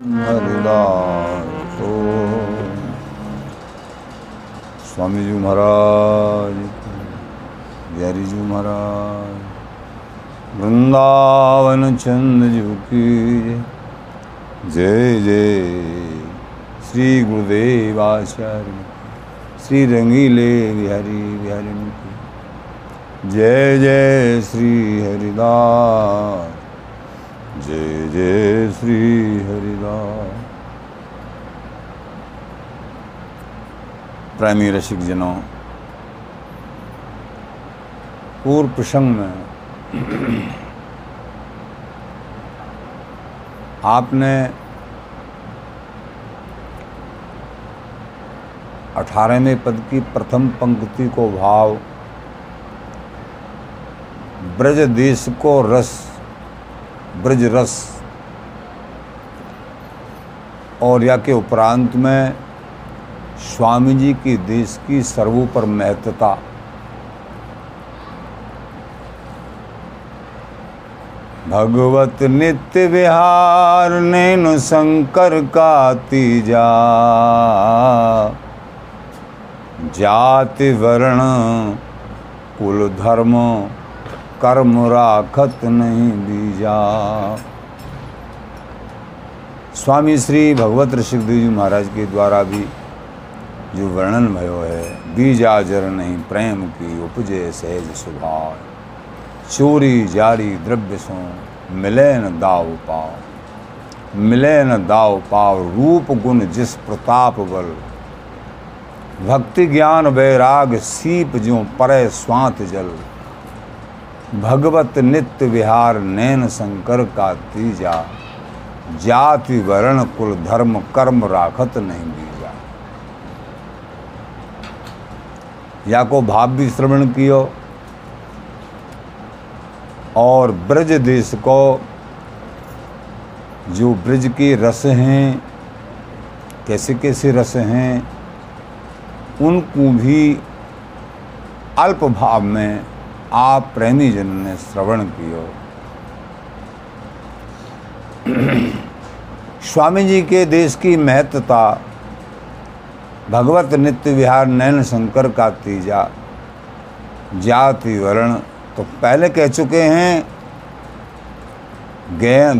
हरिदास स्वामी जी महाराज बिहारी जी महाराज, वृंदावन चंद जी की जय जय। श्री गुरुदेव आचार्य श्री रंगीले बिहारी बिहारी की। जय जय श्री हरिदास जय जय श्री हरिदास प्रेमी रसिक जनों पूर्व प्रसंग में आपने अठारहवें पद की प्रथम पंक्ति को भाव ब्रज देश को रस ब्रज रस और या के उपरांत में स्वामी जी की देश की सर्वोपर महत्ता। भगवत नित्य विहार नैन शंकर का तीजा। जाति वर्ण, कुल धर्म कर्म राखत नहीं बीजा। स्वामी श्री भगवत ऋषिदेव जी महाराज के द्वारा भी जो वर्णन भयो है, बीजा जर नहीं प्रेम की उपजे सहज स्वभाव चोरी जारी द्रव्य सो मिले न दाव पाव। मिले न दाव पाव रूप गुण जिस प्रताप बल। भक्ति ज्ञान वैराग सीप जो परे स्वांत जल। भगवत नित्य विहार नैन शंकर का तीजा, जाति वर्ण कुल धर्म कर्म राखत नहीं बीजा। या को भाव भी श्रवण कियो, और ब्रज देश को जो ब्रज के रस हैं, कैसे कैसे रस हैं, उनको भी अल्प भाव में जन ने श्रवण कियो। स्वामी जी के देश की महत्ता, भगवत नित्य विहार नैन शंकर का तीजा, जाति वर्ण तो पहले कह चुके हैं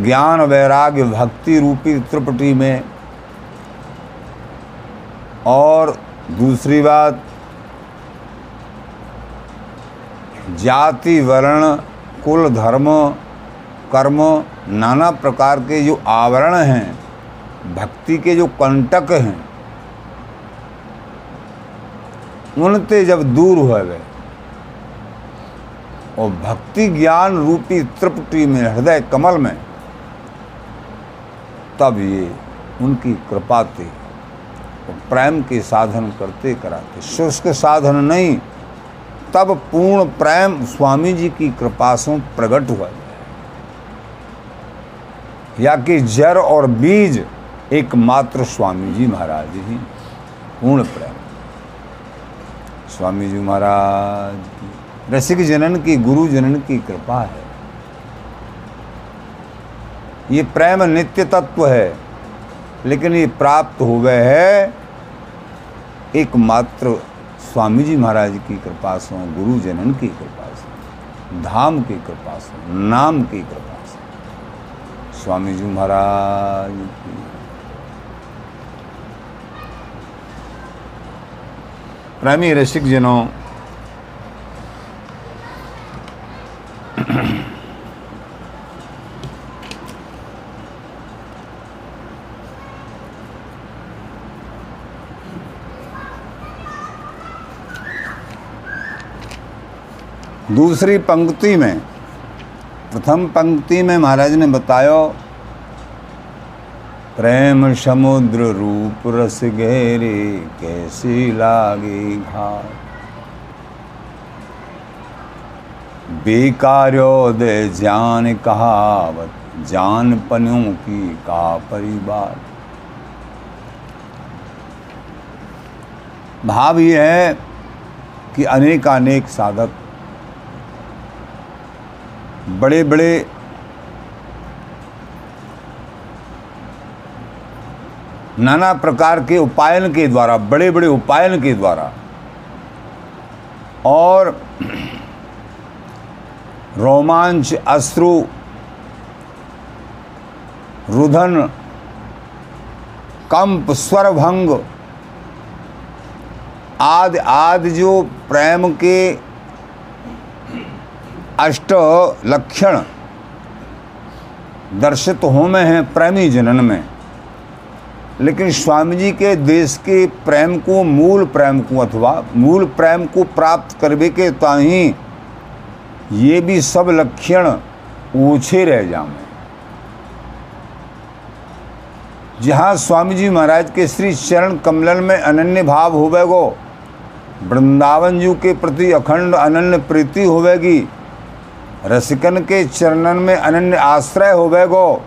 ज्ञान वैराग्य भक्ति रूपी त्रिपटी में। और दूसरी बात जाति, वर्ण, कुल, धर्म, कर्म, नाना प्रकार के जो आवरण हैं, भक्ति के जो कंटक हैं, उनते जब दूर हुए गए, और भक्ति ज्ञान रूपी तृप्ति में, हृदय कमल में, तब ये उनकी कृपा थी प्रेम के साधन करते कराते। शुष्क साधन नहीं तब पूर्ण प्रेम स्वामी जी की कृपा से प्रकट हुआ। या कि जड़ और बीज एकमात्र स्वामी जी महाराज ही पूर्ण प्रेम। स्वामी जी महाराज रसिक जनन की, गुरु जनन की कृपा है। ये प्रेम नित्य तत्व है, लेकिन ये प्राप्त हो गए है एकमात्र स्वामी जी महाराज की कृपा से गुरु जनन की कृपा से, धाम की कृपा से, नाम की कृपा से। स्वामी जी महाराज की। प्रेमी रसिक जनों दूसरी पंक्ति में, प्रथम पंक्ति में महाराज ने बताया, प्रेम समुद्र रूप रस गहरे कैसी लागे घाट। बेकार्योदय ज्ञान कहावत, जान पनों की का परिवार। भाव यह है कि अनेकानेक साधक बड़े बड़े नाना प्रकार के उपायन के द्वारा बड़े बड़े उपायन के द्वारा, और रोमांच, अश्रु, रुधन, कंप, स्वरभंग आदि आदि जो प्रेम के अष्ट लक्षण दर्शित हो में हैं प्रेमी जनन में। लेकिन स्वामी जी के देश के प्रेम को, मूल प्रेम को अथवा मूल प्रेम को प्राप्त करवे के ताही ये भी सब लक्षण ओछे रह जाए। जहाँ स्वामी जी महाराज के श्री चरण कमलन में अनन्य भाव होवेगो, वृंदावन जी के प्रति अखंड अनन्य प्रीति होवेगी रसिकन के चरणन में अनन्य आश्रय हो गए गो,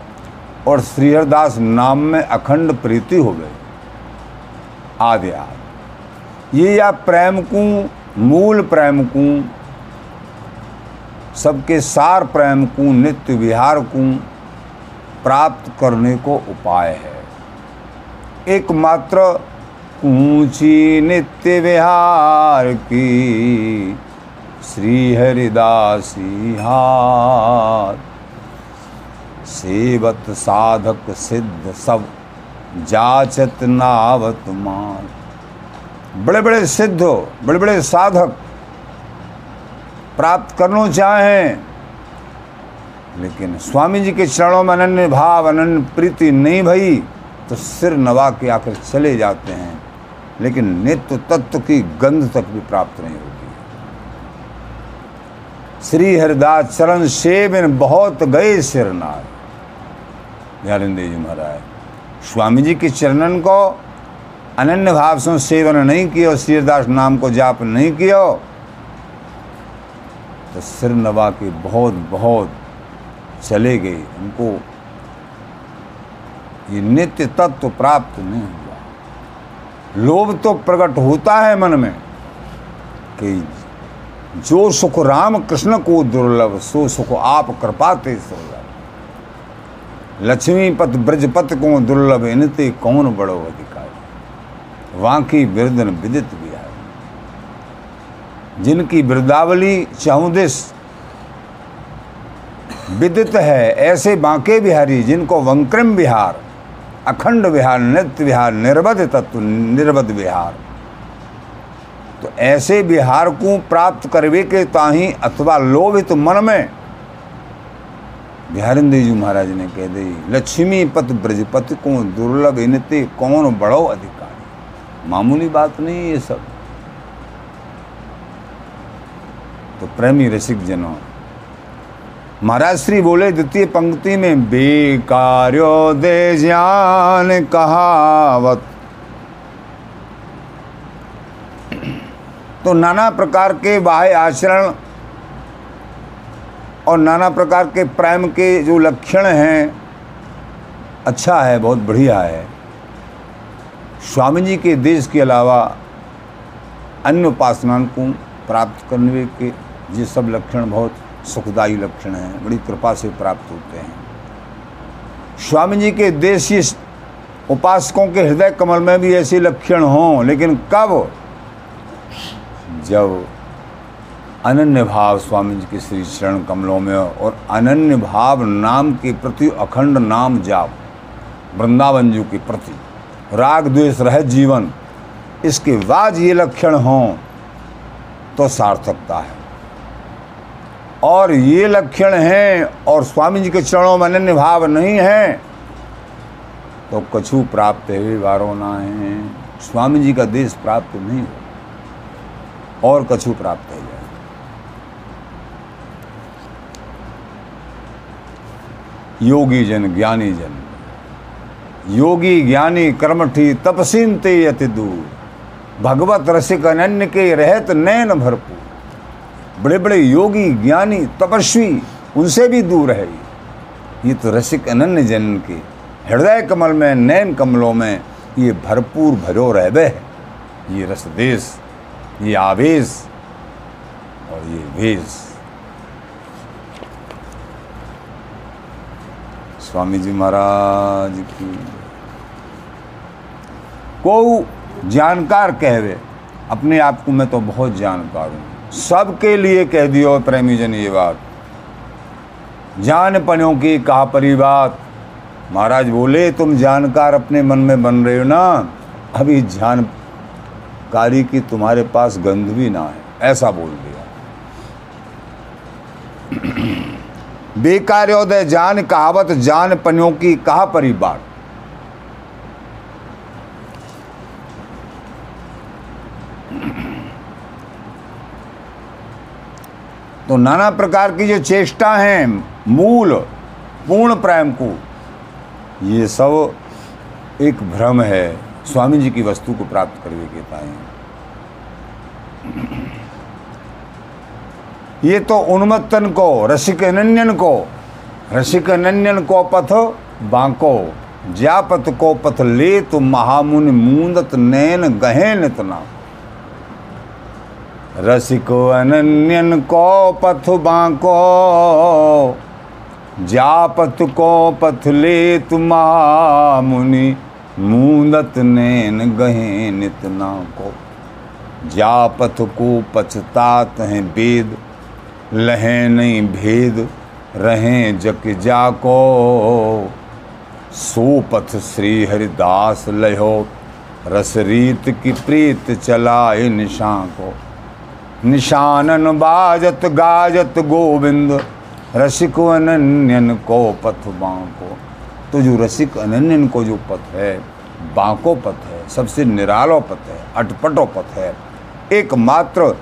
और श्रीहरदास नाम में अखंड प्रीति होवे। आदि आदि ये या प्रेम को, मूल प्रेम को, सबके सार प्रेम को, नित्य विहार को, प्राप्त करने को उपाय है। एकमात्र ऊँची नित्य विहार की श्री हरिदासी हाथ। सेवत साधक सिद्ध सब, जाचत नावत मान बड़े बड़े सिद्ध हो बड़े बड़े साधक प्राप्त करना चाहें, लेकिन स्वामी जी के चरणों में अनन्य भाव, अनन्य प्रीति नहीं भई तो सिर नवा के आकर चले जाते हैं, लेकिन नित्य तत्व की गंध तक भी प्राप्त नहीं होती। श्री हरिदास चरण सेवन बहुत गए सिरनार ध्यानंदे जी महाराज, स्वामी जी के चरणन को अनन्य भाव से सेवन नहीं किया श्रीदास नाम को जाप नहीं किया तो सिर नवा के बहुत बहुत चले गए। उनको ये नित्य तत्व प्राप्त नहीं हुआ। लोभ तो प्रकट होता है मन में कि जो सुख राम कृष्ण को दुर्लभ, सो सुख आप कृपाते सुलभ। लक्ष्मीपत, ब्रजपत को दुर्लभ, इनते कौन बड़ो अधिकारी? वाकी बिरदन विदित भी है जिनकी वृद्धावली चौदिस विदित है ऐसे बांके बिहारी, जिनको वंक्रम बिहार अखंड विहार, नित्य विहार, निर्बध तत्व, निर्बध विहार। तो ऐसे बिहार को प्राप्त करवे के ताही अथवा लोभित मन में बिहारिंद्र जी महाराज ने कह दी लक्ष्मी पत ब्रजपति को दुर्लभ इनते कौन बड़ो अधिकारी? मामूली बात नहीं ये सब। तो प्रेमी रसिक जनों, महाराज श्री बोले, द्वितीय पंक्ति में बेकार्यो दे ज्ञान कहावत तो नाना प्रकार के बाह्य आचरण और नाना प्रकार के प्रेम के जो लक्षण हैं अच्छा है, बहुत बढ़िया है। स्वामी जी के देश के अलावा अन्य उपासनाओं को प्राप्त करने के ये सब लक्षण बहुत सुखदायी लक्षण हैं, बड़ी कृपा से प्राप्त होते हैं। स्वामी जी के देश उपासकों के हृदय कमल में भी ऐसे लक्षण हों, लेकिन कब जब अनन्य भाव स्वामी जी के श्री चरण कमलों में और अनन्य भाव नाम के प्रति अखंड नाम जाप वृंदावन जी के प्रति राग द्वेष रह जीवन, इसके बाद ये लक्षण हों तो सार्थकता है। और ये लक्षण हैं और स्वामी जी के चरणों में अनन्य भाव नहीं है तो कछु प्राप्त है वारो ना है। स्वामी जी का देश प्राप्त नहीं हो और कछु प्राप्त हो जाए योगी जन ज्ञानी जन योगी, ज्ञानी, कर्मठी तपसीन ते अति दूर। भगवत रसिक अनन्य के रहत नैन भरपूर। बड़े बड़े योगी, ज्ञानी, तपस्वी, उनसे भी दूर है। ये तो रसिक अनन्य जन के हृदय कमल में नैन कमलों में ये भरपूर भरो रहबे है। ये रस देश ये आवेश और ये वेश स्वामी जी महाराज की को जानकार कहवे, अपने आप को मैं तो बहुत जानकार हूँ। सबके लिए कह दियो प्रेमी जन ये बात। जान पनों की कहा परी बात। महाराज बोले, तुम जानकार अपने मन में बन रहे हो ना? अभी जानकारी की तुम्हारे पास गंध भी ना है, ऐसा बोल दिया। बेकार्योदय जान कहावत जान पनियों की कहा परी बात? तो नाना प्रकार की जो चेष्टा हैं, मूल, पूर्ण प्रेम को, ये सब एक भ्रम है। स्वामी जी की वस्तु को प्राप्त करने के पाए। ये तो उन्मत्तन को रसिक अनन्यन को रसिक अनन्यन को पथ बांको, ज्यापत को पथ ले तो महामुनि मूंदत नैन गहन इतना रसिक अनन्यन को पथ बांको जापत को पथ ले तुमा मुनि मूंदत नैन गहे नितना को जापथ को पछतात हैं वेद लहे नहीं भेद, रहें जक जाको। सो पथ श्री हरिदास लहो, रस रीत की प्रीत चलाए निशा को। निशानन बाजत गाजत गोविंद, रसिक अनन्यन को पथ बांको। तो जो रसिक अनन्यन को जो पथ है बांको पथ है, सबसे निरालो पथ है, अटपटो पथ है। एकमात्र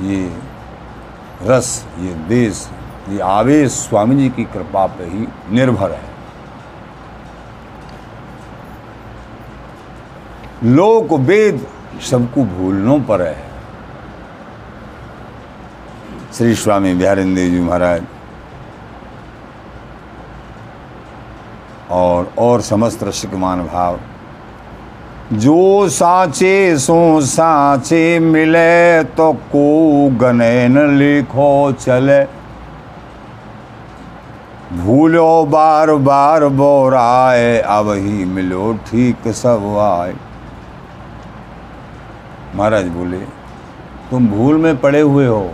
ये रस, ये देश, ये आवेश स्वामी जी की कृपा पर ही निर्भर है। लोक वेद सबको भूलनों पर है। श्री स्वामी बिहारिंद जी महाराज और और समस्त रसिकमान भाव। जो साचे, सो साचे मिले तो को गने न लिखो चले। भूलो बार बार बोराए, अब ही मिलो ठीक सब आए। महाराज बोले, तुम भूल में पड़े हुए हो,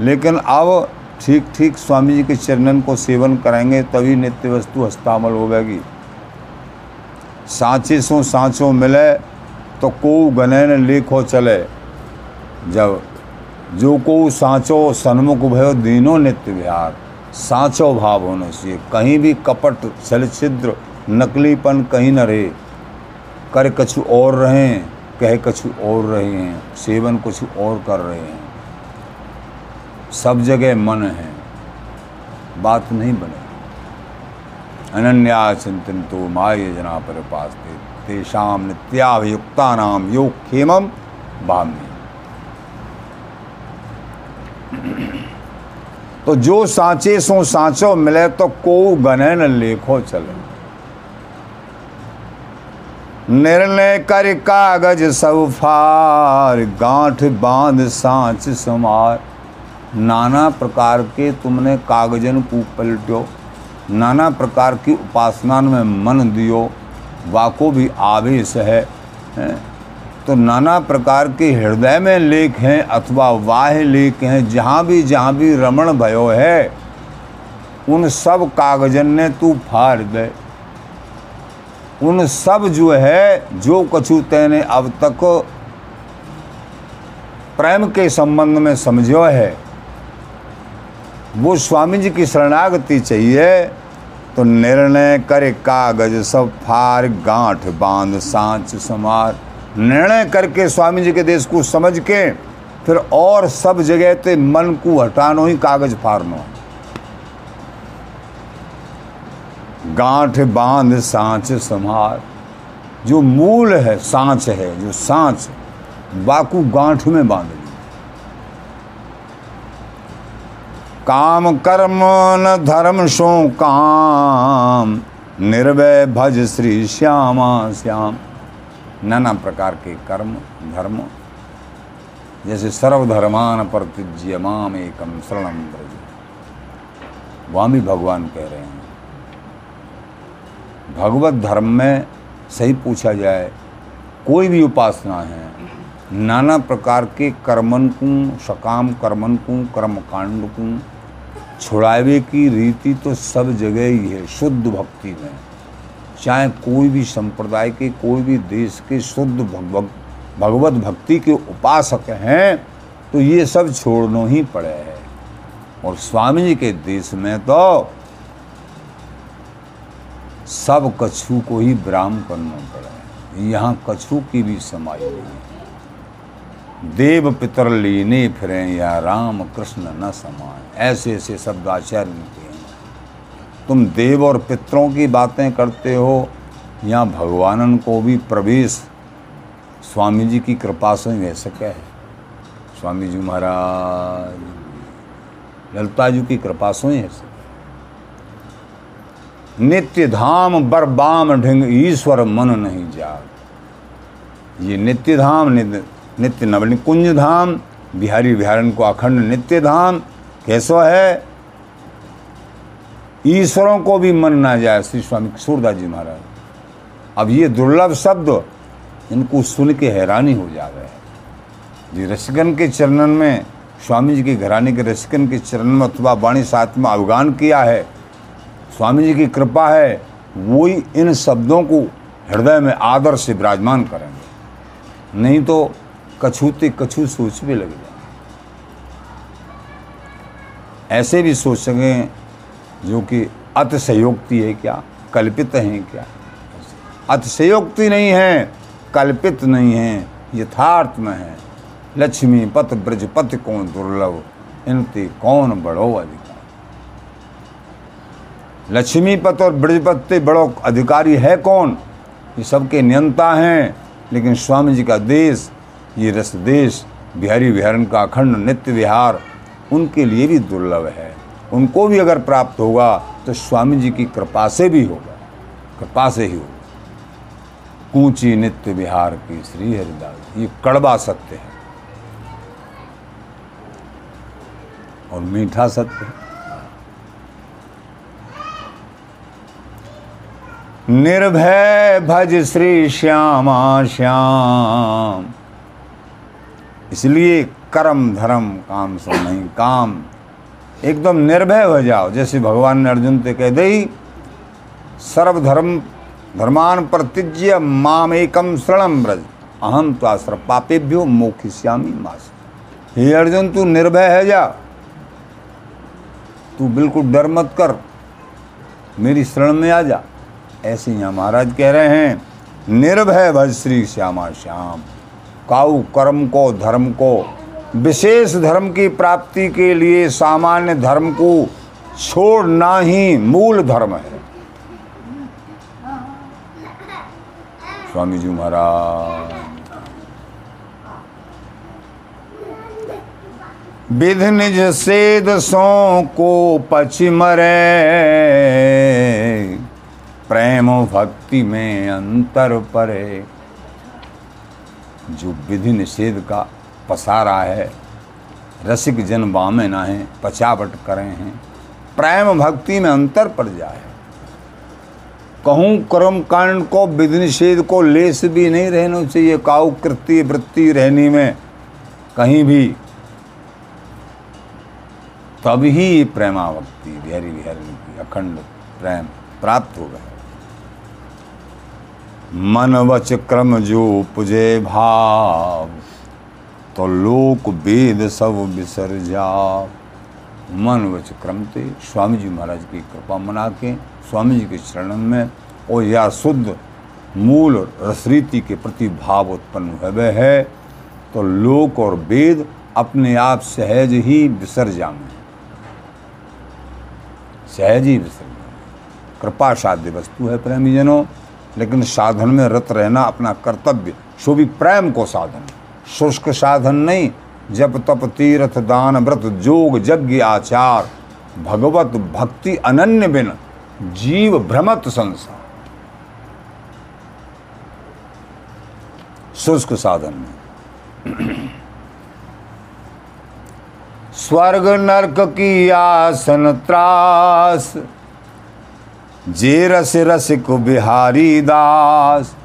लेकिन अब ठीक ठीक स्वामी जी के चरणन को सेवन कराएँगे, तभी नित्य वस्तु हस्तामल हो होगी सांचे सो सांचो मिले तो को गनैन लेखो चले। जब जो को सांचो सन्मुख भयो, दीनो नित्य विहार। सांचो भाव होना चाहिए। कहीं भी कपट छल छिद्र नकलीपन कहीं न रहे। कर कछु और रहें, कह कछु और रहे हैं सेवन कुछ और कर रहे हैं। सब जगह मन है, बात नहीं बने। अनन्या चिंतन तो माय जना पर पास तेषाम नित्याभियुक्ता नाम योग खेमम बामी तो जो सांचे सो सांचो मिले तो को गने न लेखो चले। निर्णय कर कागज़ सब फार गांठ बाँध सांच समार नाना प्रकार के तुमने कागजन को पलटो नाना प्रकार की उपासना में मन दियो वाको भी आवेश है, तो नाना प्रकार के हृदय में लेख हैं अथवा वाह लेख हैं जहाँ भी जहाँ भी रमण भयो है उन सब कागजन ने तू फाड़ दे। उन सब जो है जो कछु तेने अब तक प्रेम के संबंध में समझो है वो स्वामी जी की शरणागति चाहिए। तो निर्णय करे कागज़, सब फार गांठ बाँध, सांच समार निर्णय करके स्वामी जी के देश को समझ के फिर और सब जगह ते मन को हटानो ही कागज़ फाड़नो। गांठ बाँध, सांच समार जो मूल है, सांच है, जो सांच, बाकू गांठ में बाँध। काम कर्म न धर्म शो काम। निर्भय भज श्री श्यामा श्याम। नाना प्रकार के कर्म, धर्म। जैसे सर्वधर्मान प्रतिज्य माम एकम शरणम ब्रज। वामी भगवान कह रहे हैं। भगवत धर्म में सही पूछा जाए, कोई भी उपासना है, नाना प्रकार के कर्मन को, सकाम कर्मन को कर्म कांड को छुड़ावे की रीति तो सब जगह ही है, शुद्ध भक्ति में। चाहे कोई भी संप्रदाय के, कोई भी देश के शुद्ध भगवत भक्ति के उपासक हैं तो ये सब छोड़ना ही पड़े है। और स्वामी जी के देश में तो सब कछु को ही विराम करना पड़ा यहाँ कछु की भी समाई नहीं। है देव पितर लीने फिरें या राम कृष्ण न समाए। ऐसे ऐसे शब्द आचार्य ने कहे तुम देव और पितरों की बातें करते हो, यहाँ भगवानन को भी प्रवेश। स्वामी जी की कृपा से ही सके है? स्वामी जी महाराज, ललिता जी की कृपा से ही है? सके नित्य धाम बरबाम ढिंग ईश्वर मन नहीं जा ये नित्य धाम, नित्य नवनी कुंज धाम, बिहारी बिहारन को अखंड नित्य धाम कैसो है, ईश्वरों को भी मन ना जाए, श्री स्वामी सूरदास जी महाराज। अब ये दुर्लभ शब्द इनको सुन के हैरानी हो जा रहे हैं। जी रसिकन के चरणन में, स्वामी जी के घराने के रसिकन के चरण में अथवा वाणी साथ में अवगान किया है, स्वामी जी की कृपा है वो ही इन शब्दों को हृदय में आदर से विराजमान करेंगे। नहीं तो कछूते कछू सोच भी लग जाए ऐसे भी सोच सकें जो कि अतिशयोक्ति है क्या, कल्पित हैं क्या? अतिशयोक्ति नहीं है, कल्पित नहीं है, यथार्थ में है। लक्ष्मी पत, ब्रज पत, कौन दुर्लभ? इनते कौन बड़ो अधिकार? लक्ष्मी पत और ब्रजपति बड़ो अधिकारी है कौन? ये सबके नियंता हैं, लेकिन स्वामी जी का देश, ये रस देश, बिहारी विहारन का अखंड नित्य विहार उनके लिए भी दुर्लभ है। उनको भी अगर प्राप्त होगा तो स्वामी जी की कृपा से भी होगा। कृपा से ही होगा। कूची नित्य विहार की श्री हरिदास ये कड़वा सत्य है। और मीठा सत्य है। निर्भय भज श्री श्यामा श्याम। इसलिए कर्म, धर्म, काम सब नहीं, काम। एकदम निर्भय हो जाओ। जैसे भगवान ने अर्जुन से कह दई सर्वधर्म, धर्मान प्रतिज्य माम एकम शरणम ब्रज अहम तो आश्र पापेभ्यो मोक्षिष्यामी मास। हे अर्जुन, तू निर्भय है जा। तू बिल्कुल डर मत कर। मेरी शरण में आ जा। ऐसे यहाँ महाराज कह रहे हैं, निर्भय भज श्री श्यामा श्याम। काउ कर्म को, धर्म को। विशेष धर्म की प्राप्ति के लिए सामान्य धर्म को छोड़ना ही मूल धर्म है। स्वामी जी महाराज, विध निज सेद सो को पचिमरे प्रेम भक्ति में अंतर परे। जो विधि निषेध का पसारा है, रसिक जन बामे ना है, पचावट करें हैं, प्रेम भक्ति में अंतर पड़ जाए। कहूँ कर्म कांड को, विधि निषेध को लेस भी नहीं रहना चाहिए काउ कृति वृत्ति रहनी में कहीं भी। तभी प्रेमा भक्ति बिहारी बिहारी की अखंड प्रेम प्राप्त हो गए मन वच क्रम जो पुजे भाव तो लोक वेद सब बिसर जा मन वच क्रम ते स्वामी जी महाराज की कृपा मना के स्वामी जी के चरणन में और या शुद्ध मूल रसरीति के प्रति भाव उत्पन्न हुए है तो लोक और वेद अपने आप सहज ही बिसर जाए सहज ही विसर जाए कृपा साध्य वस्तु है प्रेमी जनों लेकिन साधन में रत रहना अपना कर्तव्य सो भी प्रेम को साधन। शुष्क साधन नहीं जब तप तीर्थ दान व्रत जोग यज्ञ आचार। भगवत भक्ति अनन्य बिन, जीव भ्रमत संसार। शुष्क साधन में। स्वर्ग नरक की आसन त्रास जे रस रसिक बिहारी दास।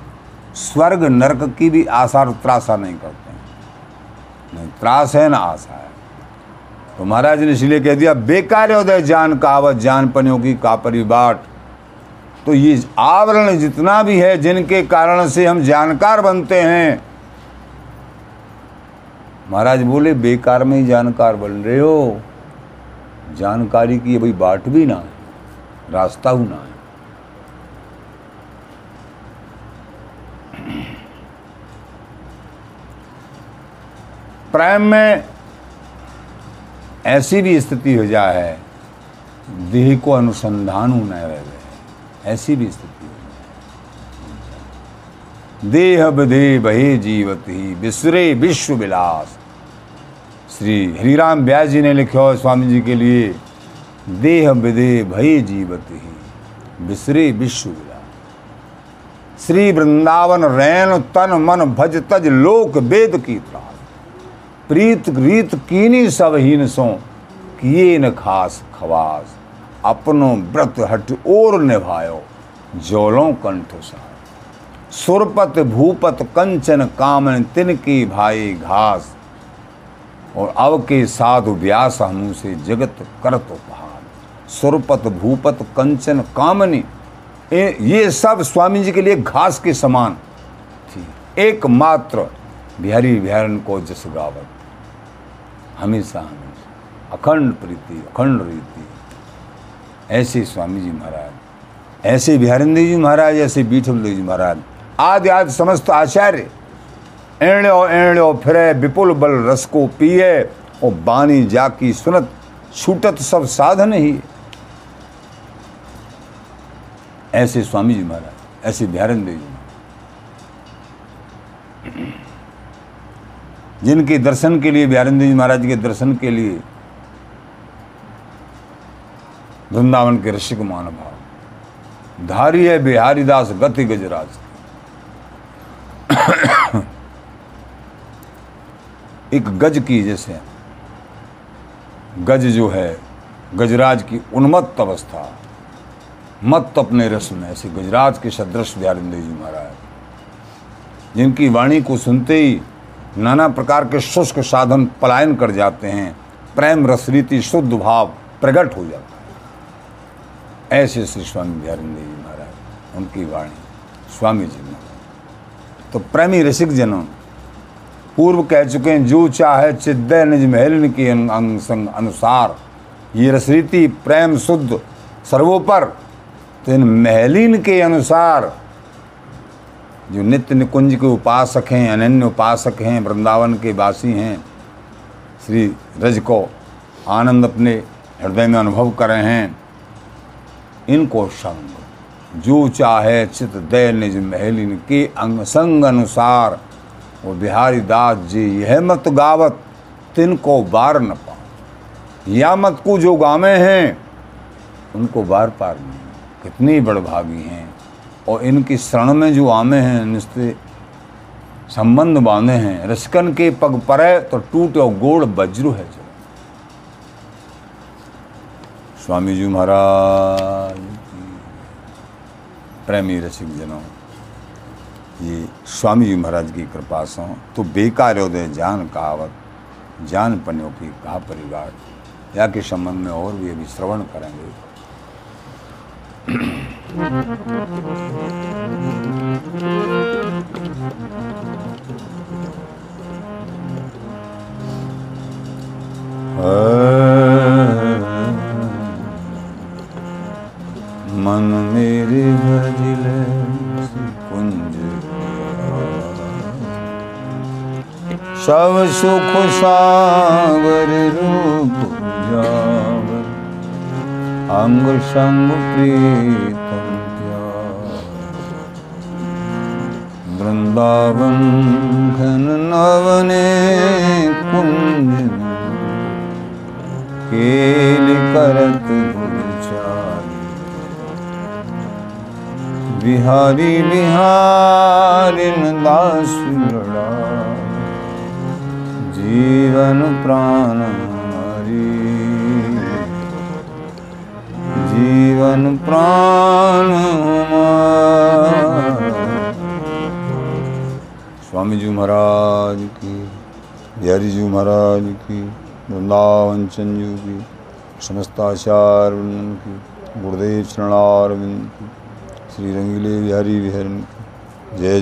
स्वर्ग नरक की भी आशा और त्रासा नहीं करते हैं। नहीं, त्रास है ना आशा है। तो महाराज ने इसलिए कह दिया, बेकार उदय जान कावत जान पनियों की कापरी बाट। तो ये आवरण जितना भी है, जिनके कारण से हम जानकार बनते हैं। महाराज बोले, बेकार में ही जानकार बन रहे हो। जानकारी की भाई बाट भी ना है। रास्ता हूँ ना। है प्रेम में ऐसी भी स्थिति हो जाए, देह को अनुसंधान न रह गए ऐसी भी स्थिति हो जाए। देह बधे बहे जीवत ही विसरे विश्व विलास। श्री हरिराम व्यास जी ने लिखा हो स्वामी जी के लिए देह विदे भय जीवत ही। विसरे विश्व श्री वृंदावन रैन तन मन भज तज लोक वेद की त्रास प्रीत रीत कीनी सब हीन सो, किए न खास खवास। अपनो व्रत हट और निभायो जोलों कंठ सा सुरपत भूपत कंचन कामन तिनकी भाई घास। और अव के साधु व्यास हमू से जगत करत उपहार सुरपत भूपत कंचन कामनी ये सब स्वामी जी के लिए घास के समान। थी एकमात्र बिहारी बिहारन को जस गावत। हमेशा हमेशा। अखंड प्रीति अखंड रीति। ऐसे स्वामी जी महाराज ऐसे बिहारिंद्र जी महाराज ऐसे बीठल जी महाराज आदि आदि समस्त आचार्य एण्यो एण्यो फिरे विपुल बल रस को पिए और बानी जाकी सुनत छूटत सब साधन ही। ऐसे स्वामी जी महाराज, ऐसे बिहारिंद्र जी जिनके दर्शन के लिए बिहारिंद्र जी महाराज के दर्शन के लिए वृंदावन के ऋषिक महानुभाव धारी है बिहारी दास गति गजराज। एक गज की जैसे, गज जो है, गजराज की उन्मत्त अवस्था। मत अपने रस में। ऐसे गुजरात के सदृश बिहारिंद्र जी महाराज, जिनकी वाणी को सुनते ही नाना प्रकार के शुष्क साधन पलायन कर जाते हैं, प्रेम रसरीति शुद्ध भाव प्रकट हो जाता है। ऐसे श्री स्वामी बिहारिंद्र जी महाराज, उनकी वाणी स्वामी जी महाराज तो प्रेमी रसिक जनों, पूर्व कह चुके हैं, जो चाहे चिद्दय निज महल के अनुसार, ये रसरीति प्रेम शुद्ध सर्वोपर तो इन महलिन के अनुसार जो नित्य निकुंज के उपासक हैं, अनन्य उपासक हैं, वृंदावन के वासी हैं, श्री रज को आनंद अपने हृदय में अनुभव कर रहे हैं, इनको संग, जो चाहे चित दय निज महल इनके अंग संग अनुसार, वो बिहारी दास जी, यह मत गावत, तिनको बार न पाओ। या मत को जो गावे हैं, उनको बार पार नहीं। कितनी बड़भागी हैं और इनकी शरण में जो आमे हैं निश्चित संबंध बांधे हैं। रसकन के पग परे तो टूट और गोड़ बज्रु है जो स्वामी जी महाराज प्रेमी रसिक जनों ये स्वामी जी महाराज की कृपा से तो बेकार उदय जान कहावत, जान पनियों की कहा परिवार, या के संबंध में और भी अभी श्रवण करेंगे। मन मेरे भजिल कुंज सब सुख सागर रूप अंग संग प्रीतम वृंदावन घन नवने कुंज केल करत बिहारी बिहारिन दास जीवन प्राण जीवन प्राण स्वामी जी महाराज की बिहारी जी महाराज की, वृंदावन चंजू की, समस्त आचार्य वृंदन की, गुरुदेव चरणारविंद की, श्री रंगीले बिहारी बिहारी की, जय जय